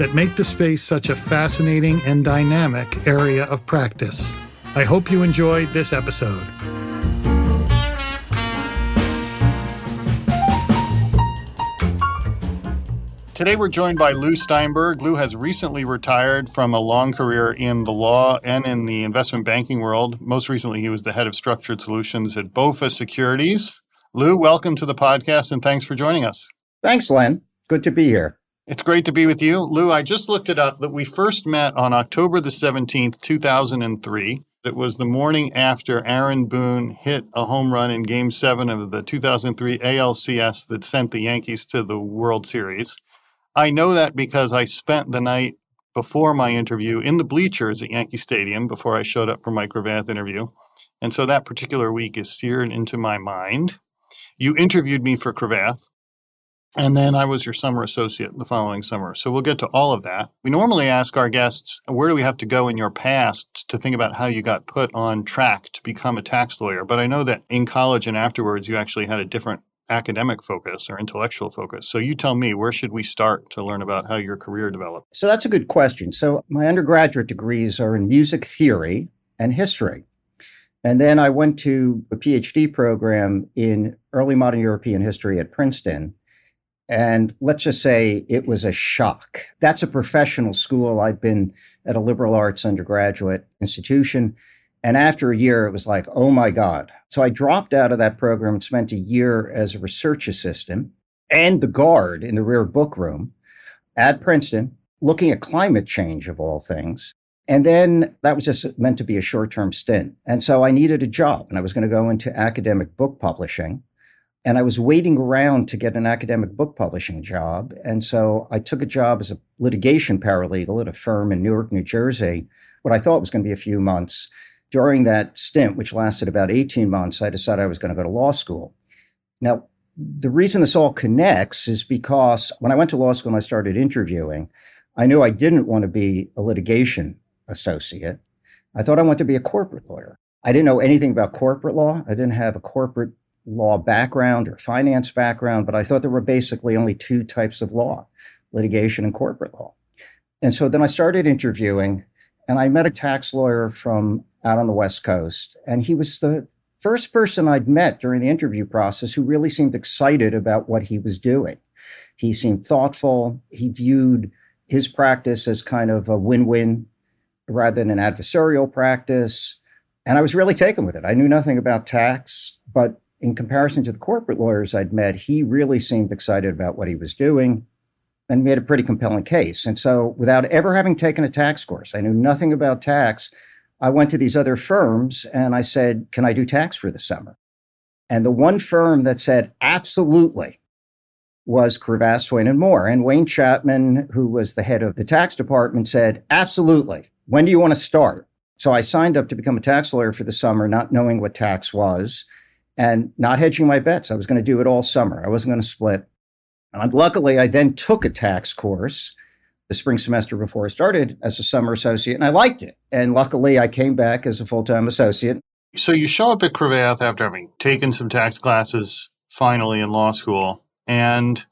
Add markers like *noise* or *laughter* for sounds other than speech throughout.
that make the space such a fascinating and dynamic area of practice. I hope you enjoyed this episode. Today we're joined by Lew Steinberg. Lew has recently retired from a long career in the law and in the investment banking world. Most recently, he was the head of structured solutions at BofA Securities. Lew, welcome to the podcast and thanks for joining us. Thanks, Len. Good to be here. It's great to be with you. Lew, I just looked it up that we first met on October the 17th, 2003. It was the morning after Aaron Boone hit a home run in game seven of the 2003 ALCS that sent the Yankees to the World Series. I know that because I spent the night before my interview in the bleachers at Yankee Stadium before I showed up for my Cravath interview. And so that particular week is seared into my mind. You interviewed me for Cravath. And then I was your summer associate the following summer. So we'll get to all of that. We normally ask our guests, where do we have to go in your past to think about how you got put on track to become a tax lawyer? But I know that in college and afterwards, you actually had a different academic focus or intellectual focus. So you tell me, where should we start to learn about how your career developed? So that's a good question. So my undergraduate degrees are in music theory and history. And then I went to a PhD program in early modern European history at Princeton. And let's just say it was a shock. That's a professional school. I'd been at a liberal arts undergraduate institution. And after a year, it was like, oh my God. So I dropped out of that program and spent a year as a research assistant and the guard in the rear book room at Princeton, looking at climate change of all things. And then that was just meant to be a short term stint. And so I needed a job and I was going to go into academic book publishing. And I was waiting around to get an academic book publishing job. And so I took a job as a litigation paralegal at a firm in Newark, New Jersey, what I thought was going to be a few months. During that stint, which lasted about 18 months, I decided I was going to go to law school. Now, the reason this all connects is because when I went to law school and I started interviewing, I knew I didn't want to be a litigation associate. I thought I wanted to be a corporate lawyer. I didn't know anything about corporate law. I didn't have a corporate law background or finance background, but I thought there were basically only two types of law litigation and corporate law. And so then I started interviewing, and I met a tax lawyer from out on the West Coast. And he was the first person I'd met during the interview process who really seemed excited about what he was doing. He seemed thoughtful. He viewed his practice as kind of a win win rather than an adversarial practice. And I was really taken with it. I knew nothing about tax, but in comparison to the corporate lawyers I'd met, he really seemed excited about what he was doing and made a pretty compelling case. And so, without ever having taken a tax course, I knew nothing about tax. I went to these other firms and I said, Can I do tax for the summer? And the one firm that said, Absolutely, was Cravath, Swaine and Moore. And Wayne Chapman, who was the head of the tax department, said, Absolutely. When do you want to start? So I signed up to become a tax lawyer for the summer, not knowing what tax was and not hedging my bets. I was going to do it all summer. I wasn't going to split. And luckily, I then took a tax course the spring semester before I started as a summer associate, and I liked it. And luckily, I came back as a full time associate. So you show up at Cravath after having taken some tax classes finally in law school. And,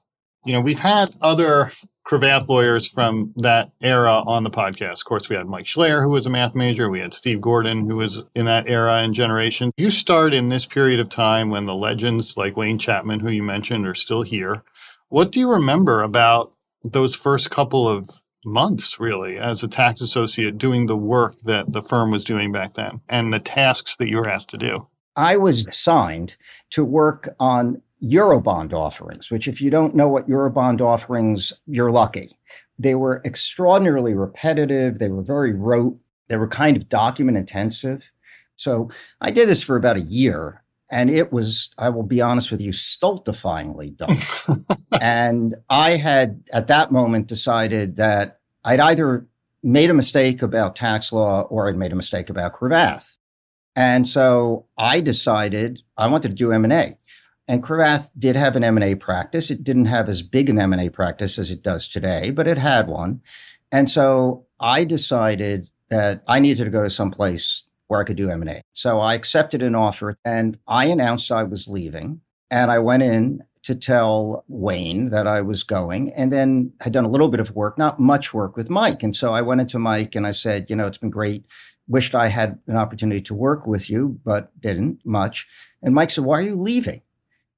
you know, we've had other Cravath lawyers from that era on the podcast. Of course, we had Mike Schler, who was a math major. We had Steve Gordon, who was in that era and generation. You start in this period of time when the legends like Wayne Chapman, who you mentioned, are still here. What do you remember about those first couple of months, really, as a tax associate doing the work that the firm was doing back then and the tasks that you were asked to do? I was assigned to work on Eurobond offerings, which, if you don't know what Eurobond offerings, you're lucky. They were extraordinarily repetitive. They were very rote. They were kind of document intensive. So I did this for about a year and it was, I will be honest with you, stultifyingly dull. *laughs* and I had at that moment decided that I'd either made a mistake about tax law or I'd made a mistake about Cravath. And so I decided I wanted to do M&A. And Cravath did have an M&A practice. It didn't have as big an M&A practice as it does today, but it had one. And so I decided that I needed to go to some place where I could do M&A. So I accepted an offer and I announced I was leaving and I went in to tell Wayne that I was going and then had done a little bit of work, not much work with Mike. And so I went into Mike and I said, you know, it's been great. Wished I had an opportunity to work with you, but didn't much. And Mike said, why are you leaving?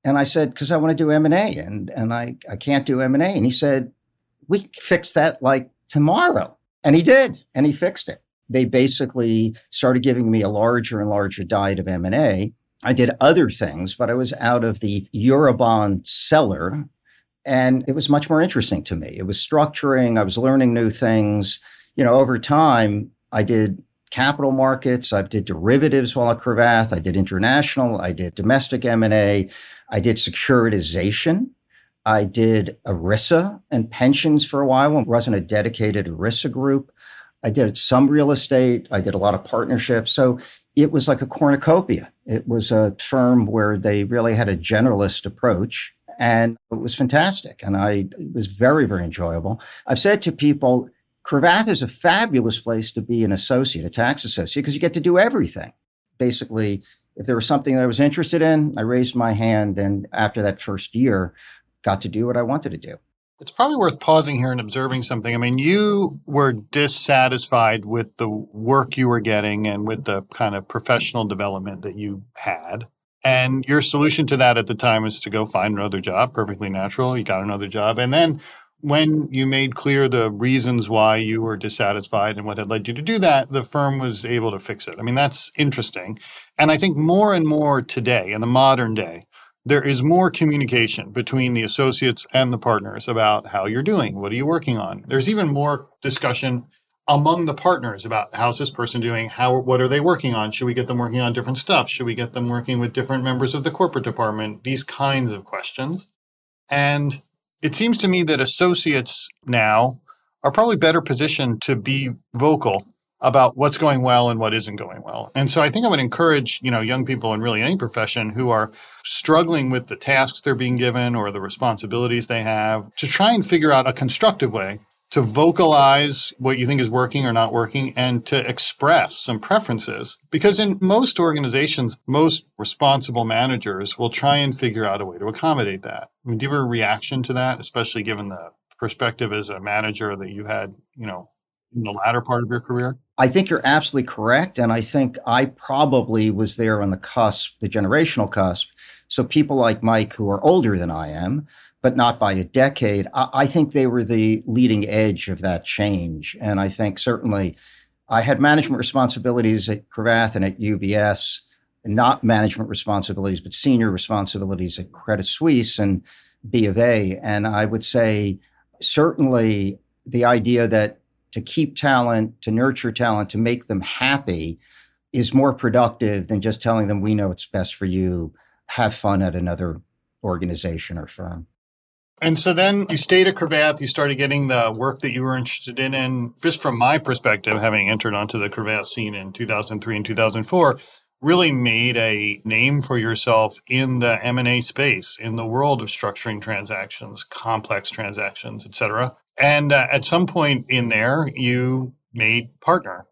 And I said, because I want to do M&A and, and I, I can't do M&A. And he said, we fix that like tomorrow. And he did, and he fixed it. They basically started giving me a larger and larger diet of M&A. I did other things, but I was out of the Eurobond cellar and it was much more interesting to me. It was structuring, I was learning new things. You know, over time, I did capital markets, I did derivatives while at Cravath, I did international, I did domestic M&A, I did securitization. I did ERISA and pensions for a while. It wasn't a dedicated ERISA group. I did some real estate. I did a lot of partnerships. So it was like a cornucopia. It was a firm where they really had a generalist approach and it was fantastic. And I, was very, very enjoyable. I've said to people, Cravath is a fabulous place to be an associate, a tax associate, because you get to do everything. Basically, if there was something that I was interested in, I raised my hand. And after that first year, got to do what I wanted to do. It's probably worth pausing here and observing something. I mean, you were dissatisfied with the work you were getting and with the kind of professional development that you had. And your solution to that at the time was to go find another job, perfectly natural. You got another job. And then when you made clear the reasons why you were dissatisfied and what had led you to do that, the firm was able to fix it. I mean, that's interesting. And I think more and more today, in the modern day, there is more communication between the associates and the partners about how you're doing. What are you working on? There's even more discussion among the partners about how's this person doing? How what are they working on? Should we get them working on different stuff? Should we get them working with different members of the corporate department? These kinds of questions. And it seems to me that associates now are probably better positioned to be vocal about what's going well and what isn't going well. And so I think I would encourage, you know, young people in really any profession who are struggling with the tasks they're being given or the responsibilities they have to try and figure out a constructive way to vocalize what you think is working or not working and to express some preferences. Because in most organizations, most responsible managers will try and figure out a way to accommodate that. I mean, do you have a reaction to that, especially given the perspective as a manager that you had, you know, in the latter part of your career? I think you're absolutely correct. And I think I probably was there on the cusp, the generational cusp. So people like Mike, who are older than I am, but not by a decade, I, I think they were the leading edge of that change. And I think certainly I had management responsibilities at Cravath and at UBS, not management responsibilities, but senior responsibilities at Credit Suisse and B of A. And I would say certainly the idea that to keep talent, to nurture talent, to make them happy is more productive than just telling them, we know it's best for you. Have fun at another organization or firm. And so then you stayed at Cravath, you started getting the work that you were interested in. And just from my perspective, having entered onto the Cravath scene in 2003 and 2004, really made a name for yourself in the M&A space, in the world of structuring transactions, complex transactions, et cetera. And uh, at some point in there, you made partner.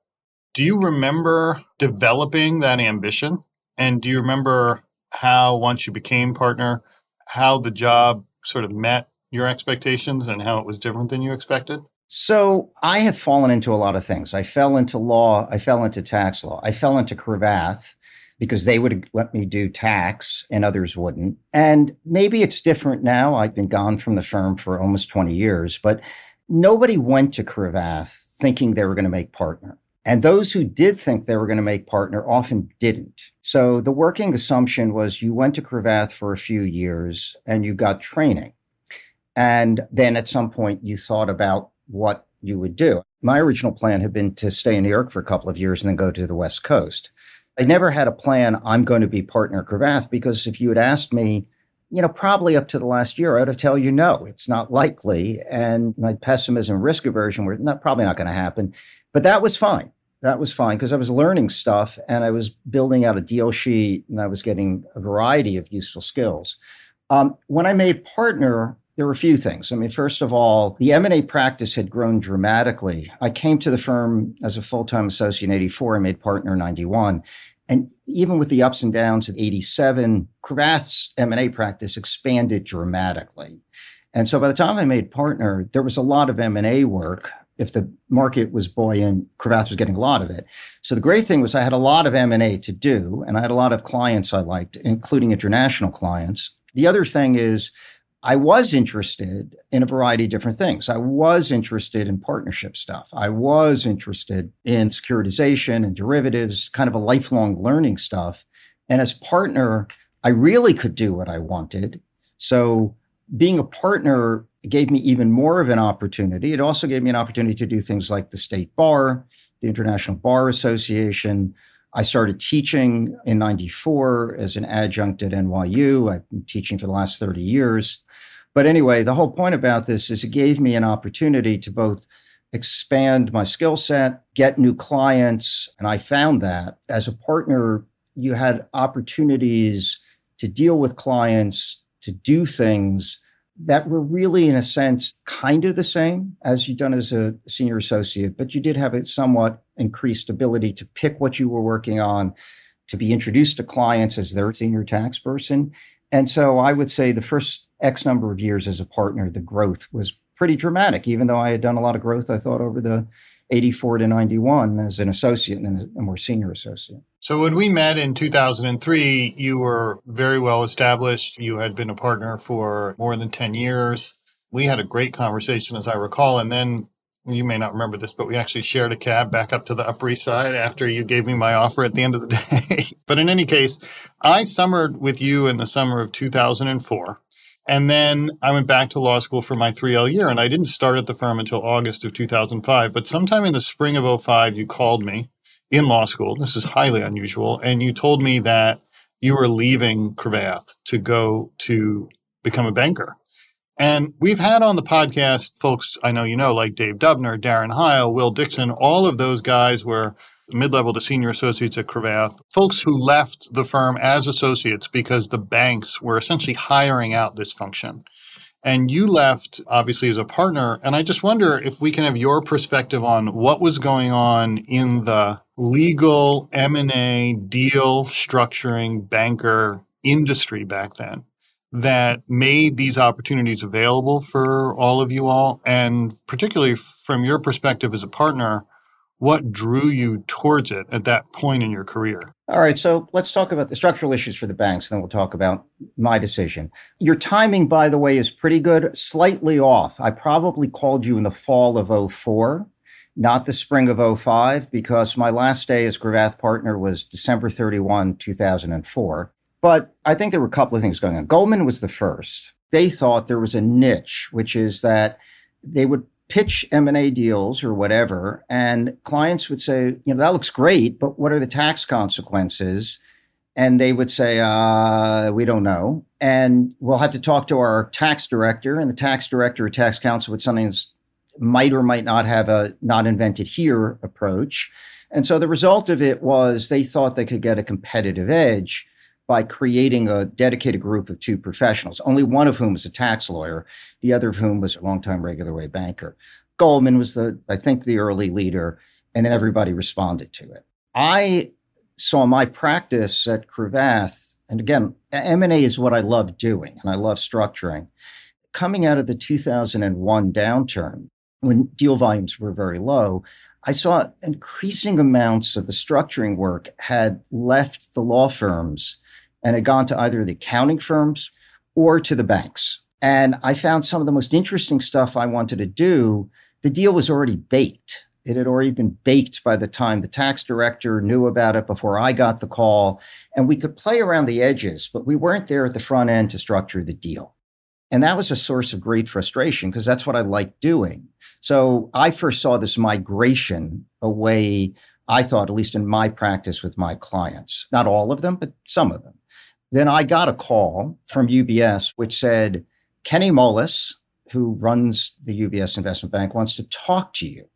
Do you remember developing that ambition? And do you remember how, once you became partner, how the job sort of met your expectations and how it was different than you expected? So I have fallen into a lot of things. I fell into law. I fell into tax law. I fell into Cravath because they would let me do tax and others wouldn't. And maybe it's different now. I've been gone from the firm for almost 20 years, but nobody went to Cravath thinking they were going to make partner. And those who did think they were going to make partner often didn't. So the working assumption was you went to Cravath for a few years and you got training. And then at some point you thought about what you would do. My original plan had been to stay in New York for a couple of years and then go to the West Coast. I never had a plan, I'm going to be partner Cravath, because if you had asked me you know, probably up to the last year, I would have tell you no, it's not likely. And my pessimism, risk aversion were not probably not going to happen. But that was fine. That was fine because I was learning stuff and I was building out a deal sheet and I was getting a variety of useful skills. Um, when I made partner, there were a few things. I mean, first of all, the M&A practice had grown dramatically. I came to the firm as a full-time associate in 84. I made partner in 91. And even with the ups and downs at 87, Cravath's M&A practice expanded dramatically. And so by the time I made partner, there was a lot of M&A work. If the market was buoyant, Cravath was getting a lot of it. So the great thing was I had a lot of M&A to do, and I had a lot of clients I liked, including international clients. The other thing is I was interested in a variety of different things. I was interested in partnership stuff. I was interested in securitization and derivatives, kind of a lifelong learning stuff. And as partner, I really could do what I wanted. So being a partner gave me even more of an opportunity. It also gave me an opportunity to do things like the state bar, the International Bar Association, I started teaching in 94 as an adjunct at NYU. I've been teaching for the last 30 years. But anyway, the whole point about this is it gave me an opportunity to both expand my skill set, get new clients. And I found that as a partner, you had opportunities to deal with clients, to do things that were really, in a sense, kind of the same as you'd done as a senior associate, but you did have a somewhat increased ability to pick what you were working on, to be introduced to clients as their senior tax person. And so I would say the first X number of years as a partner, the growth was pretty dramatic, even though I had done a lot of growth, I thought, over the 84 to 91 as an associate and then a more senior associate. So when we met in 2003, you were very well established. You had been a partner for more than 10 years. We had a great conversation, as I recall. And then you may not remember this, but we actually shared a cab back up to the Upper East Side after you gave me my offer at the end of the *laughs* day. but in any case, I summered with you in the summer of 2004. And then I went back to law school for my 3L year, and I didn't start at the firm until August of 2005. But sometime in the spring of 05, you called me in law school. This is highly unusual. And you told me that you were leaving Cravath to go to become a banker. And we've had on the podcast folks I know you know, like Dave Dubner, Darren Heil, Will Dixon, all of those guys were mid level to senior associates at Cravath, folks who left the firm as associates because the banks were essentially hiring out this function. And you left obviously as a partner. And I just wonder if we can have your perspective on what was going on in the legal M&A deal structuring banker industry back then that made these opportunities available for all of you all and particularly from your perspective as a partner what drew you towards it at that point in your career? All right, so let's talk about the structural issues for the banks, and then we'll talk about my decision. Your timing, by the way, is pretty good, slightly off. I probably called you in the fall of 04, not the spring of 05, because my last day as Cravath partner was December 31, 2004. But I think there were a couple of things going on. Goldman was the first. They thought there was a niche, which is that they would pitch M&A deals or whatever and clients would say, you know, that looks great, but what are the tax consequences? And they would say, uh, we don't know. And we'll have to talk to our tax director and the tax director or tax counsel with something that might or might not have a not invented here approach. And so the result of it was they thought they could get a competitive edge by creating a dedicated group of two professionals, only one of whom was a tax lawyer, the other of whom was a longtime regular way banker. Goldman was the, I think, the early leader, and then everybody responded to it. I saw my practice at Cravath, and again, M&A is what I love doing, and I love structuring. Coming out of the 2001 downturn, when deal volumes were very low, I saw increasing amounts of the structuring work had left the law firms and had gone to either the accounting firms or to the banks. And I found some of the most interesting stuff I wanted to do. The deal was already baked. It had already been baked by the time the tax director knew about it before I got the call. And we could play around the edges, but we weren't there at the front end to structure the deal. And that was a source of great frustration because that's what I liked doing. So I first saw this migration away, I thought, at least in my practice with my clients. Not all of them, but some of them then I got a call from UBS which said, Kenny Moelis, who runs the UBS investment bank, wants to talk to you.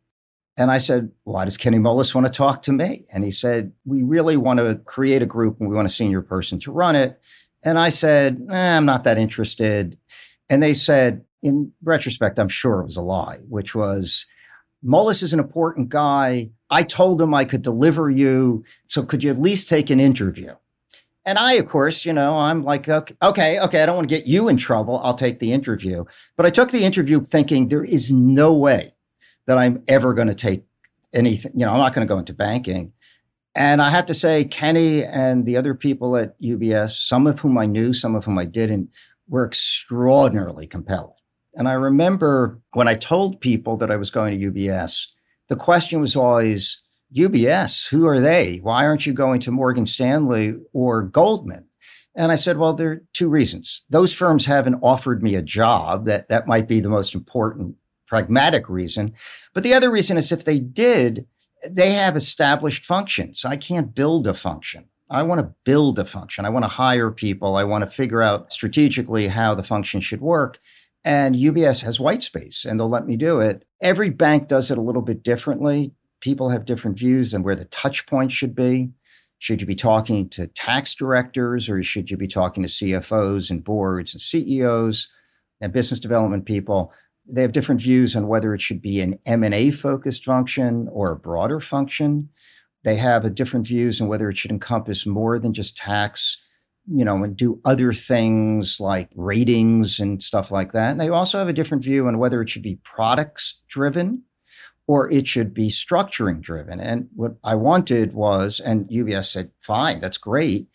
And I said, Why does Kenny Moelis want to talk to me? And he said, We really want to create a group and we want a senior person to run it. And I said, eh, I'm not that interested. And they said, in retrospect, I'm sure it was a lie, which was, Moelis is an important guy. I told him I could deliver you. So could you at least take an interview? And I, of course, you know, I'm like, okay, okay, okay, I don't want to get you in trouble. I'll take the interview. But I took the interview thinking there is no way that I'm ever going to take anything, you know, I'm not going to go into banking. And I have to say, Kenny and the other people at UBS, some of whom I knew, some of whom I didn't, were extraordinarily compelling. And I remember when I told people that I was going to UBS, the question was always, UBS, who are they? Why aren't you going to Morgan Stanley or Goldman? And I said, well, there are two reasons. Those firms haven't offered me a job. That that might be the most important pragmatic reason. But the other reason is if they did, they have established functions. I can't build a function. I want to build a function. I want to hire people. I want to figure out strategically how the function should work. And UBS has white space and they'll let me do it. Every bank does it a little bit differently. People have different views on where the touch point should be. Should you be talking to tax directors or should you be talking to CFOs and boards and CEOs and business development people? They have different views on whether it should be an M&A focused function or a broader function. They have different views on whether it should encompass more than just tax you know, and do other things like ratings and stuff like that. And they also have a different view on whether it should be products driven or it should be structuring driven. And what I wanted was, and UBS said, fine, that's great,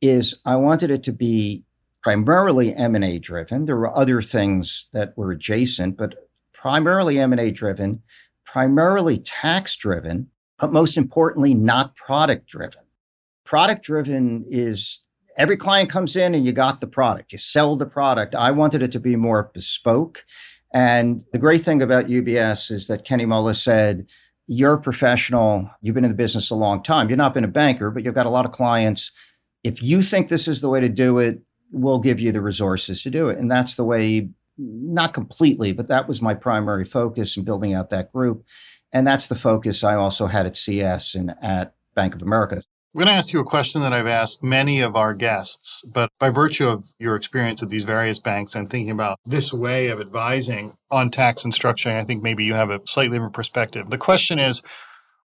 is I wanted it to be primarily M&A driven. There were other things that were adjacent, but primarily M&A driven, primarily tax driven, but most importantly, not product driven. Product driven is every client comes in and you got the product, you sell the product. I wanted it to be more bespoke. And the great thing about UBS is that Kenny Moelis said, You're a professional, you've been in the business a long time. You've not been a banker, but you've got a lot of clients. If you think this is the way to do it, we'll give you the resources to do it. And that's the way, not completely, but that was my primary focus in building out that group. And that's the focus I also had at CS and at Bank of America. I'm going to ask you a question that I've asked many of our guests, but by virtue of your experience at these various banks and thinking about this way of advising on tax and structuring, I think maybe you have a slightly different perspective. The question is,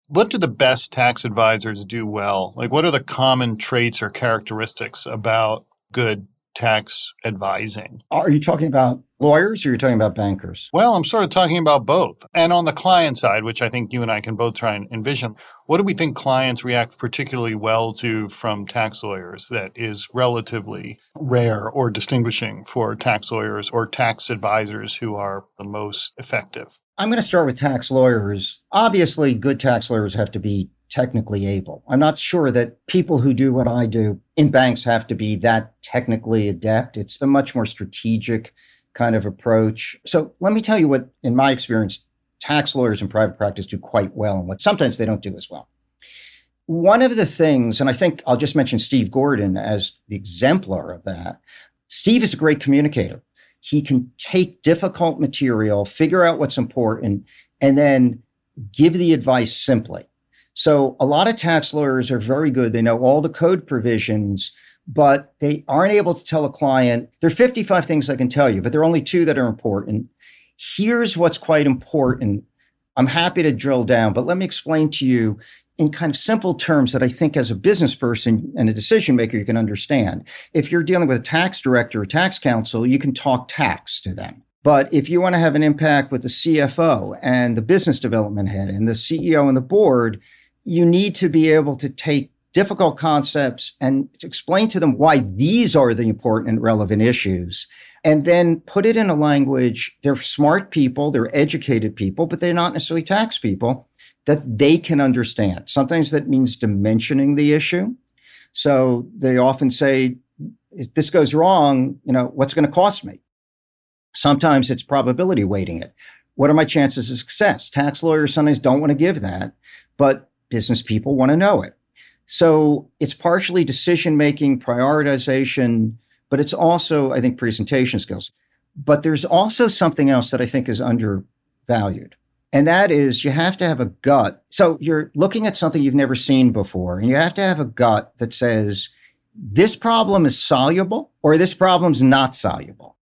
what do the best tax advisors do well? Like, what are the common traits or characteristics about good tax advising. Are you talking about lawyers or you're talking about bankers? Well, I'm sort of talking about both. And on the client side, which I think you and I can both try and envision, what do we think clients react particularly well to from tax lawyers that is relatively rare or distinguishing for tax lawyers or tax advisors who are the most effective? I'm going to start with tax lawyers. Obviously, good tax lawyers have to be technically able. I'm not sure that people who do what I do in banks have to be that technically adept. It's a much more strategic kind of approach. So let me tell you what, in my experience, tax lawyers in private practice do quite well and what sometimes they don't do as well. One of the things, and I think I'll just mention Steve Gordon as the exemplar of that. Steve is a great communicator. He can take difficult material, figure out what's important, and then give the advice simply. So a lot of tax lawyers are very good. They know all the code provisions, but they aren't able to tell a client, there are 55 things I can tell you, but there are only two that are important. Here's what's quite important. I'm happy to drill down, but let me explain to you in kind of simple terms that I think as a business person and a decision maker, you can understand. If you're dealing with a tax director or tax counsel, you can talk tax to them. But if you want to have an impact with the CFO and the business development head and the CEO and the board, you need to be able to take difficult concepts and explain to them why these are the important and relevant issues and then put it in a language they're smart people they're educated people but they're not necessarily tax people that they can understand. Sometimes that means dimensioning the issue. So they often say if this goes wrong you know what's going to cost me? Sometimes it's probability weighting it. What are my chances of success? Tax lawyers sometimes don't want to give that but business people want to know it. So it's partially decision making, prioritization, but it's also, I think, presentation skills. But there's also something else that I think is undervalued. And that is you have to have a gut. So you're looking at something you've never seen before, and you have to have a gut that says, this problem is soluble or this problem's not soluble.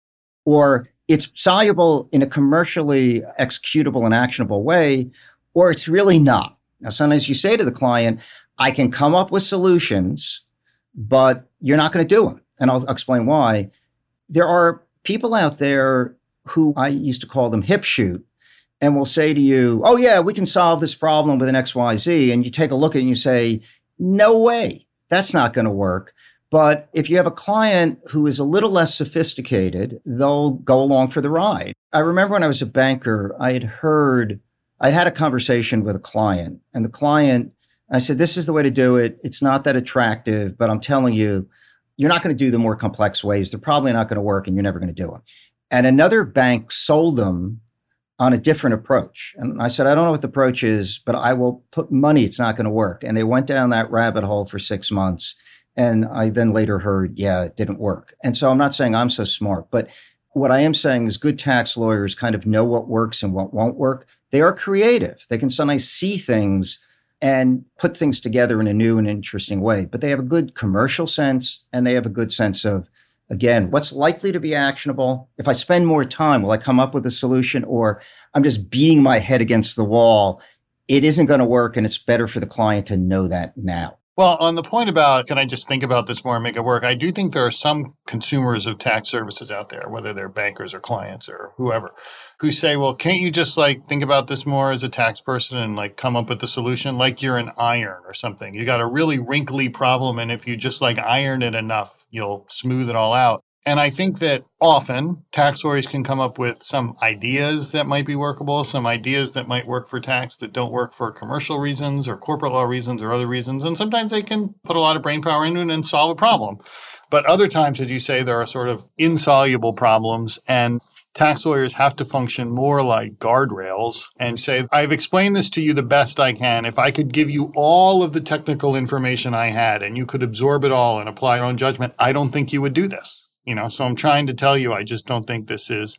Or it's soluble in a commercially executable and actionable way, or it's really not. Now, sometimes you say to the client, I can come up with solutions, but you're not going to do them. And I'll explain why. There are people out there who I used to call them hip shoot and will say to you, Oh, yeah, we can solve this problem with an XYZ. And you take a look at it and you say, No way, that's not going to work. But if you have a client who is a little less sophisticated, they'll go along for the ride. I remember when I was a banker, I had heard, I'd had a conversation with a client, and the client, I said, This is the way to do it. It's not that attractive, but I'm telling you, you're not going to do the more complex ways. They're probably not going to work, and you're never going to do them. And another bank sold them on a different approach. And I said, I don't know what the approach is, but I will put money, it's not going to work. And they went down that rabbit hole for six months. And I then later heard, yeah, it didn't work. And so I'm not saying I'm so smart, but what I am saying is good tax lawyers kind of know what works and what won't work. They are creative. They can sometimes see things and put things together in a new and interesting way, but they have a good commercial sense and they have a good sense of, again, what's likely to be actionable. If I spend more time, will I come up with a solution or I'm just beating my head against the wall? It isn't going to work and it's better for the client to know that now. Well, on the point about can I just think about this more and make it work, I do think there are some consumers of tax services out there, whether they're bankers or clients or whoever, who say, well, can't you just like think about this more as a tax person and like come up with the solution like you're an iron or something? You got a really wrinkly problem. And if you just like iron it enough, you'll smooth it all out. And I think that often tax lawyers can come up with some ideas that might be workable, some ideas that might work for tax that don't work for commercial reasons or corporate law reasons or other reasons. And sometimes they can put a lot of brain power into it and solve a problem. But other times, as you say, there are sort of insoluble problems and tax lawyers have to function more like guardrails and say, I've explained this to you the best I can. If I could give you all of the technical information I had and you could absorb it all and apply your own judgment, I don't think you would do this. You know, so I'm trying to tell you, I just don't think this is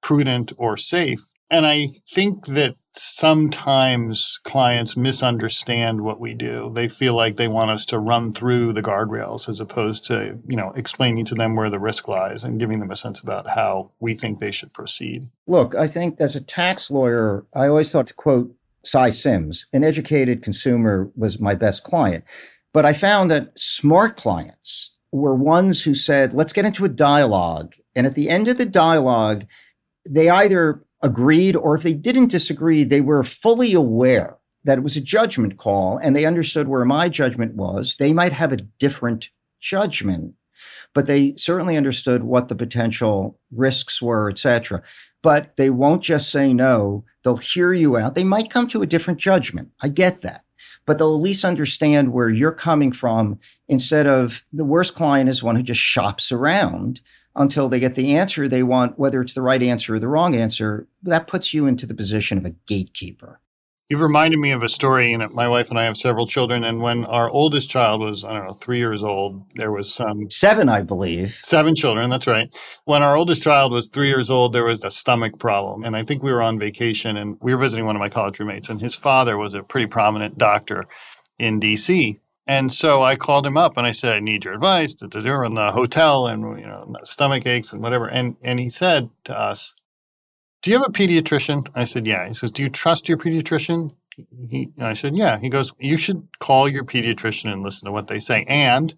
prudent or safe. And I think that sometimes clients misunderstand what we do. They feel like they want us to run through the guardrails as opposed to, you know, explaining to them where the risk lies and giving them a sense about how we think they should proceed. Look, I think as a tax lawyer, I always thought to quote Sy Syms, an educated consumer was my best client. But I found that smart clients were ones who said, let's get into a dialogue. And at the end of the dialogue, they either agreed or if they didn't disagree, they were fully aware that it was a judgment call and they understood where my judgment was. They might have a different judgment, but they certainly understood what the potential risks were, etc. But they won't just say no. They'll hear you out. They might come to a different judgment. I get that but they'll at least understand where you're coming from instead of the worst client is one who just shops around until they get the answer they want, whether it's the right answer or the wrong answer. That puts you into the position of a gatekeeper. You've reminded me of a story. You know, my wife and I have several children, and when our oldest child was, I don't know, three years old, there was some seven, I believe. Seven children, that's right. When our oldest child was three years old, there was a stomach problem. And I think we were on vacation and we were visiting one of my college roommates, and his father was a pretty prominent doctor in DC. And so I called him up and I said, I need your advice. We're in the hotel and, you know, stomach aches and whatever. And, and he said to us, do you have a pediatrician? I said, yeah. He says, do you trust your pediatrician? He, I said, yeah. He goes, you should call your pediatrician and listen to what they say. And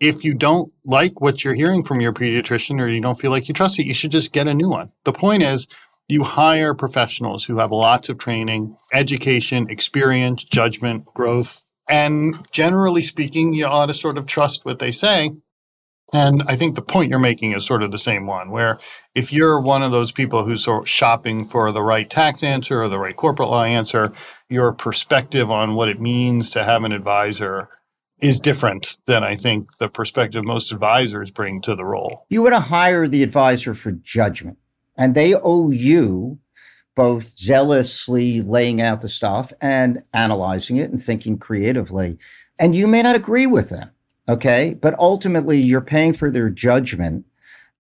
if you don't like what you're hearing from your pediatrician or you don't feel like you trust it, you should just get a new one. The point is, you hire professionals who have lots of training, education, experience, judgment, growth. And generally speaking, you ought to sort of trust what they say and I think the point you're making is sort of the same one, where if you're one of those people who's sort of shopping for the right tax answer or the right corporate law answer, your perspective on what it means to have an advisor is different than I think the perspective most advisors bring to the role. You want to hire the advisor for judgment, and they owe you both zealously laying out the stuff and analyzing it and thinking creatively. And you may not agree with them, okay? But ultimately, you're paying for their judgment.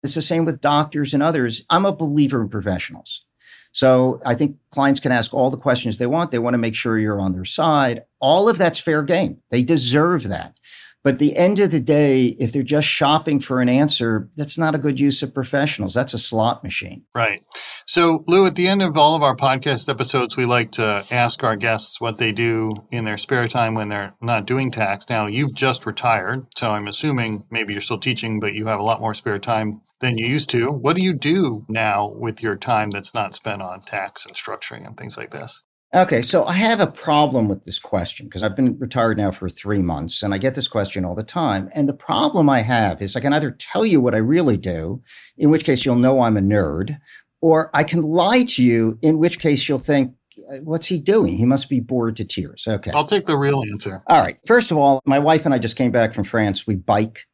It's the same with doctors and others. I'm a believer in professionals. So I think clients can ask all the questions they want. They want to make sure you're on their side. All of that's fair game. They deserve that. But at the end of the day, if they're just shopping for an answer, that's not a good use of professionals. That's a slot machine. Right. So, Lew, at the end of all of our podcast episodes, we like to ask our guests what they do in their spare time when they're not doing tax. Now, you've just retired, so I'm assuming maybe you're still teaching, but you have a lot more spare time than you used to. What do you do now with your time that's not spent on tax and structuring and things like this? Okay, so I have a problem with this question because I've been retired now for three months and I get this question all the time. And the problem I have is I can either tell you what I really do, in which case you'll know I'm a nerd, or I can lie to you, in which case you'll think, uh, what's he doing? He must be bored to tears. Okay. I'll take the real answer. All right. First of all, my wife and I just came back from France. We bike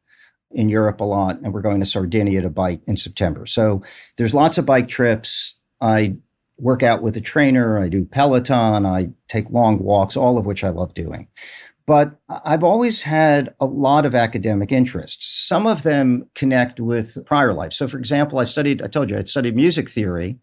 in Europe a lot, and we're going to Sardinia to bike in September. So there's lots of bike trips. I work out with a trainer, I do Peloton, I take long walks, all of which I love doing. But I've always had a lot of academic interests. Some of them connect with prior life. So, for example, I studied, I told you, I studied music theory,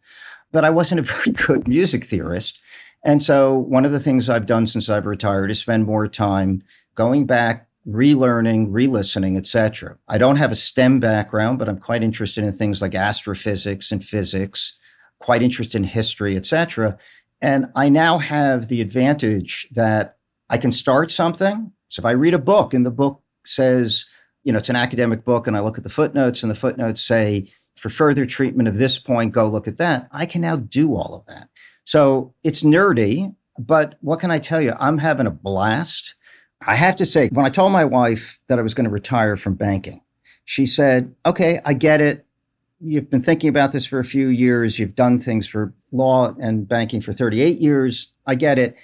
but I wasn't a *laughs* very good music theorist. And so, one of the things I've done since I've retired is spend more time going back, relearning, re-listening, etc. I don't have a STEM background, but I'm quite interested in things like astrophysics and physics quite interested in history, etc. And I now have the advantage that I can start something. So if I read a book and the book says, you know, it's an academic book and I look at the footnotes and the footnotes say, for further treatment of this point, go look at that. I can now do all of that. So it's nerdy, but what can I tell you? I'm having a blast. I have to say, when I told my wife that I was going to retire from banking, she said, okay, I get it you've been thinking about this for a few years. You've done things for law and banking for 38 years. I get it.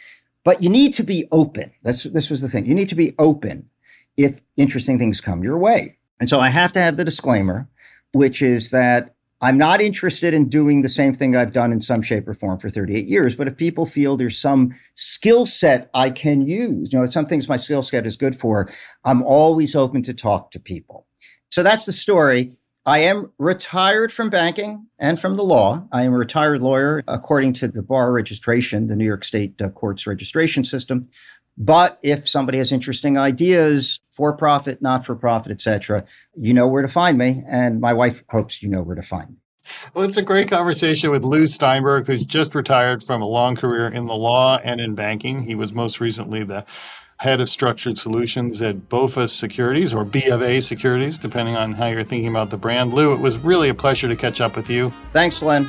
But you need to be open. That's, this was the thing. You need to be open if interesting things come your way. And so I have to have the disclaimer, which is that I'm not interested in doing the same thing I've done in some shape or form for 38 years. But if people feel there's some skill set I can use, you know, some things my skill set is good for, I'm always open to talk to people. So that's the story. I am retired from banking and from the law. I am a retired lawyer according to the bar registration, the New York State uh, Courts registration system. But if somebody has interesting ideas, for profit, not for profit, etc., you know where to find me. And my wife hopes you know where to find me. Well, it's a great conversation with Lew Steinberg, who's just retired from a long career in the law and in banking. He was most recently the head of structured solutions at BofA Securities or B of A Securities, depending on how you're thinking about the brand. Lew, it was really a pleasure to catch up with you. Thanks, Len.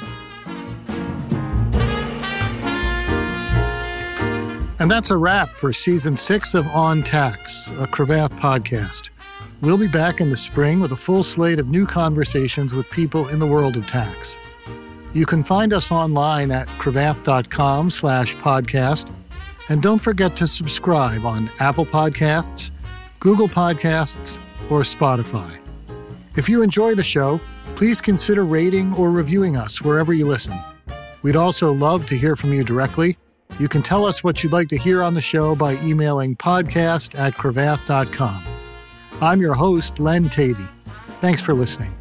And that's a wrap for season six of On Tax, a Cravath podcast. We'll be back in the spring with a full slate of new conversations with people in the world of tax. You can find us online at cravath.com slash podcast and don't forget to subscribe on Apple Podcasts, Google Podcasts, or Spotify. If you enjoy the show, please consider rating or reviewing us wherever you listen. We'd also love to hear from you directly. You can tell us what you'd like to hear on the show by emailing podcast at cravath.com. I'm your host, Len Teti. Thanks for listening.